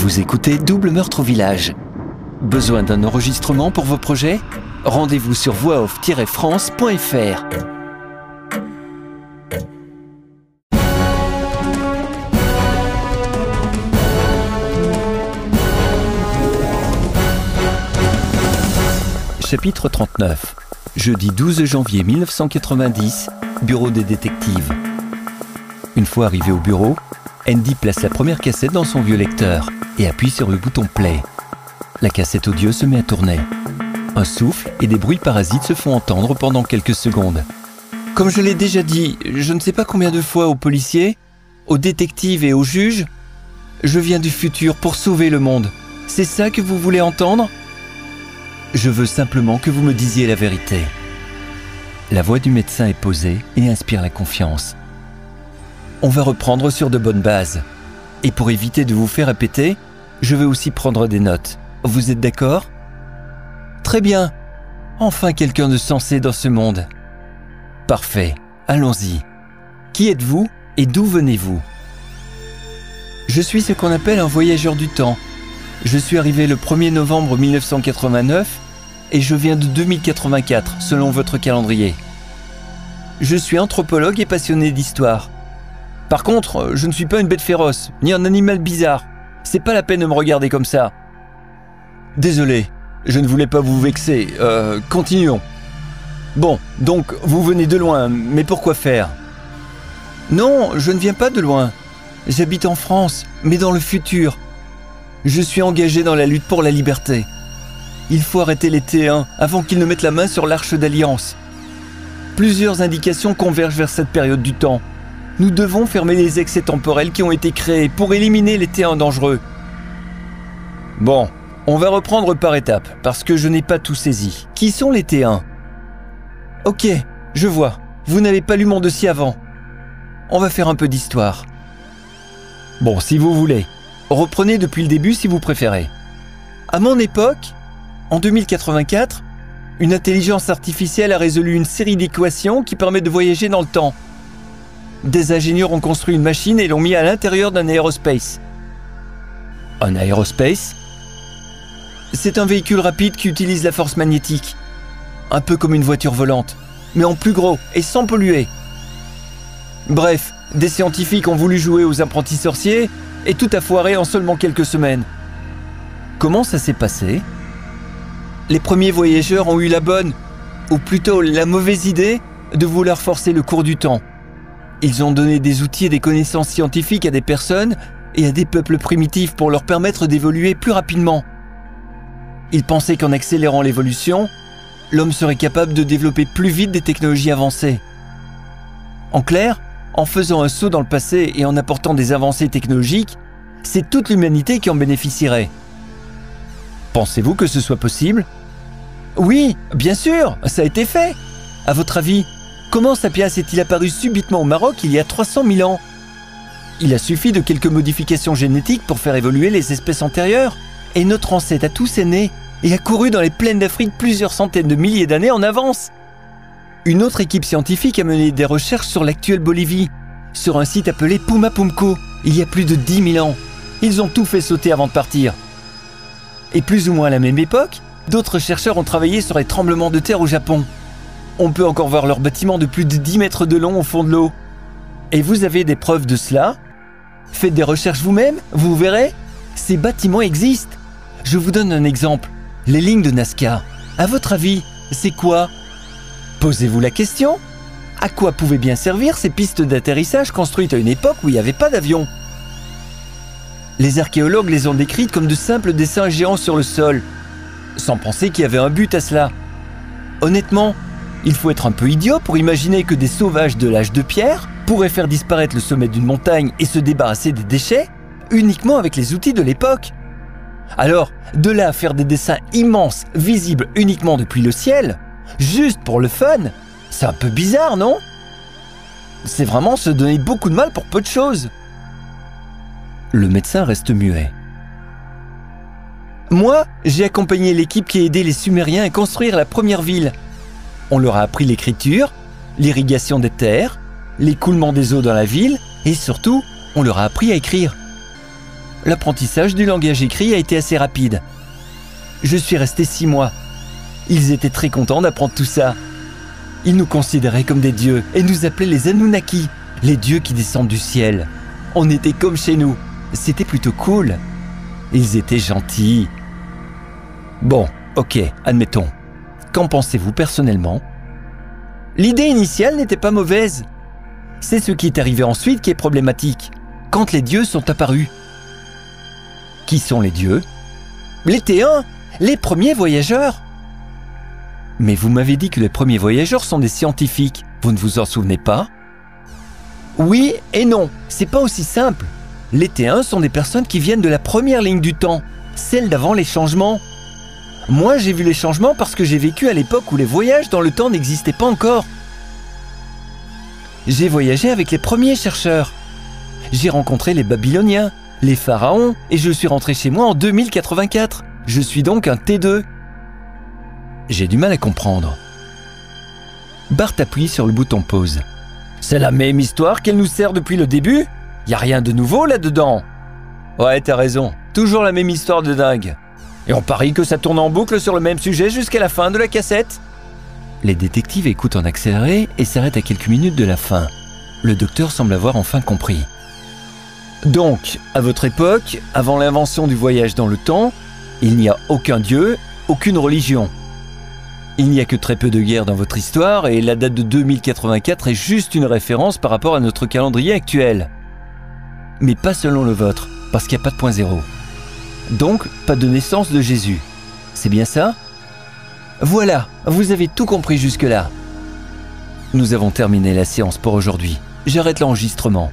Vous écoutez Double Meurtre au Village. Besoin d'un enregistrement pour vos projets? Rendez-vous sur voixoff-france.fr. Chapitre 39 Jeudi 12 janvier 1990, Bureau des détectives. Une fois arrivé au bureau, Andy place la première cassette dans son vieux lecteur et appuie sur le bouton play. La cassette audio se met à tourner. Un souffle et des bruits parasites se font entendre pendant quelques secondes. Comme je l'ai déjà dit, je ne sais pas combien de fois aux policiers, aux détectives et aux juges, je viens du futur pour sauver le monde. C'est ça que vous voulez entendre? Je veux simplement que vous me disiez la vérité. La voix du médecin est posée et inspire la confiance. On va reprendre sur de bonnes bases. Et pour éviter de vous faire répéter, je vais aussi prendre des notes. Vous êtes d'accord? Très bien. Enfin quelqu'un de sensé dans ce monde. Parfait. Allons-y. Qui êtes-vous et d'où venez-vous? Je suis ce qu'on appelle un voyageur du temps. Je suis arrivé le 1er novembre 1989 et je viens de 2084 selon votre calendrier. Je suis anthropologue et passionné d'histoire. Par contre, je ne suis pas une bête féroce, ni un animal bizarre. C'est pas la peine de me regarder comme ça. Désolé, je ne voulais pas vous vexer. Euh, continuons. Bon, donc vous venez de loin, mais pourquoi faire? Non, je ne viens pas de loin. J'habite en France, mais dans le futur. Je suis engagé dans la lutte pour la liberté. Il faut arrêter les T1 avant qu'ils ne mettent la main sur l'arche d'alliance. Plusieurs indications convergent vers cette période du temps. Nous devons fermer les excès temporels qui ont été créés pour éliminer les T1 dangereux. Bon, on va reprendre par étapes, parce que je n'ai pas tout saisi. Qui sont les T1 Ok, je vois. Vous n'avez pas lu mon dossier avant. On va faire un peu d'histoire. Bon, si vous voulez. Reprenez depuis le début si vous préférez. À mon époque, en 2084, une intelligence artificielle a résolu une série d'équations qui permet de voyager dans le temps. Des ingénieurs ont construit une machine et l'ont mis à l'intérieur d'un aérospace. Un aérospace? C'est un véhicule rapide qui utilise la force magnétique. Un peu comme une voiture volante, mais en plus gros et sans polluer. Bref, des scientifiques ont voulu jouer aux apprentis sorciers et tout a foiré en seulement quelques semaines. Comment ça s'est passé? Les premiers voyageurs ont eu la bonne, ou plutôt la mauvaise idée, de vouloir forcer le cours du temps. Ils ont donné des outils et des connaissances scientifiques à des personnes et à des peuples primitifs pour leur permettre d'évoluer plus rapidement. Ils pensaient qu'en accélérant l'évolution, l'homme serait capable de développer plus vite des technologies avancées. En clair, en faisant un saut dans le passé et en apportant des avancées technologiques, c'est toute l'humanité qui en bénéficierait. Pensez-vous que ce soit possible? Oui, bien sûr, ça a été fait. À votre avis, Comment Sapiens est-il apparu subitement au Maroc il y a 300 000 ans Il a suffi de quelques modifications génétiques pour faire évoluer les espèces antérieures. Et notre ancêtre a tous est né et a couru dans les plaines d'Afrique plusieurs centaines de milliers d'années en avance. Une autre équipe scientifique a mené des recherches sur l'actuelle Bolivie, sur un site appelé Puma Pumco, il y a plus de 10 000 ans. Ils ont tout fait sauter avant de partir. Et plus ou moins à la même époque, d'autres chercheurs ont travaillé sur les tremblements de terre au Japon. On peut encore voir leurs bâtiments de plus de 10 mètres de long au fond de l'eau. Et vous avez des preuves de cela? Faites des recherches vous-même, vous verrez. Ces bâtiments existent. Je vous donne un exemple. Les lignes de Nazca. À votre avis, c'est quoi? Posez-vous la question. À quoi pouvaient bien servir ces pistes d'atterrissage construites à une époque où il n'y avait pas d'avion? Les archéologues les ont décrites comme de simples dessins géants sur le sol, sans penser qu'il y avait un but à cela. Honnêtement, il faut être un peu idiot pour imaginer que des sauvages de l'âge de pierre pourraient faire disparaître le sommet d'une montagne et se débarrasser des déchets uniquement avec les outils de l'époque. Alors, de là à faire des dessins immenses, visibles uniquement depuis le ciel, juste pour le fun, c'est un peu bizarre, non? C'est vraiment se donner beaucoup de mal pour peu de choses. Le médecin reste muet. Moi, j'ai accompagné l'équipe qui a aidé les Sumériens à construire la première ville, on leur a appris l'écriture, l'irrigation des terres, l'écoulement des eaux dans la ville et surtout, on leur a appris à écrire. l'apprentissage du langage écrit a été assez rapide. Je suis resté six mois. Ils étaient très contents d'apprendre tout ça. Ils nous considéraient comme des dieux et nous appelaient les Anunnaki, les dieux qui descendent du ciel. On était comme chez nous. C'était plutôt cool. Ils étaient gentils. Bon, ok, admettons. Qu'en pensez-vous personnellement? L'idée initiale n'était pas mauvaise. C'est ce qui est arrivé ensuite qui est problématique, quand les dieux sont apparus. Qui sont les dieux? Les Théens, les premiers voyageurs. Mais vous m'avez dit que les premiers voyageurs sont des scientifiques, vous ne vous en souvenez pas? Oui et non, c'est pas aussi simple. Les Théens sont des personnes qui viennent de la première ligne du temps, celle d'avant les changements. Moi, j'ai vu les changements parce que j'ai vécu à l'époque où les voyages dans le temps n'existaient pas encore. J'ai voyagé avec les premiers chercheurs. J'ai rencontré les Babyloniens, les pharaons, et je suis rentré chez moi en 2084. Je suis donc un T2. J'ai du mal à comprendre. Bart appuie sur le bouton pause. C'est la même histoire qu'elle nous sert depuis le début? Y a rien de nouveau là-dedans? Ouais, t'as raison. Toujours la même histoire de dingue. Et on parie que ça tourne en boucle sur le même sujet jusqu'à la fin de la cassette Les détectives écoutent en accéléré et s'arrêtent à quelques minutes de la fin. Le docteur semble avoir enfin compris. Donc, à votre époque, avant l'invention du voyage dans le temps, il n'y a aucun dieu, aucune religion. Il n'y a que très peu de guerres dans votre histoire et la date de 2084 est juste une référence par rapport à notre calendrier actuel. Mais pas selon le vôtre, parce qu'il n'y a pas de point zéro. Donc, pas de naissance de Jésus. C'est bien ça? Voilà, vous avez tout compris jusque-là. Nous avons terminé la séance pour aujourd'hui. J'arrête l'enregistrement.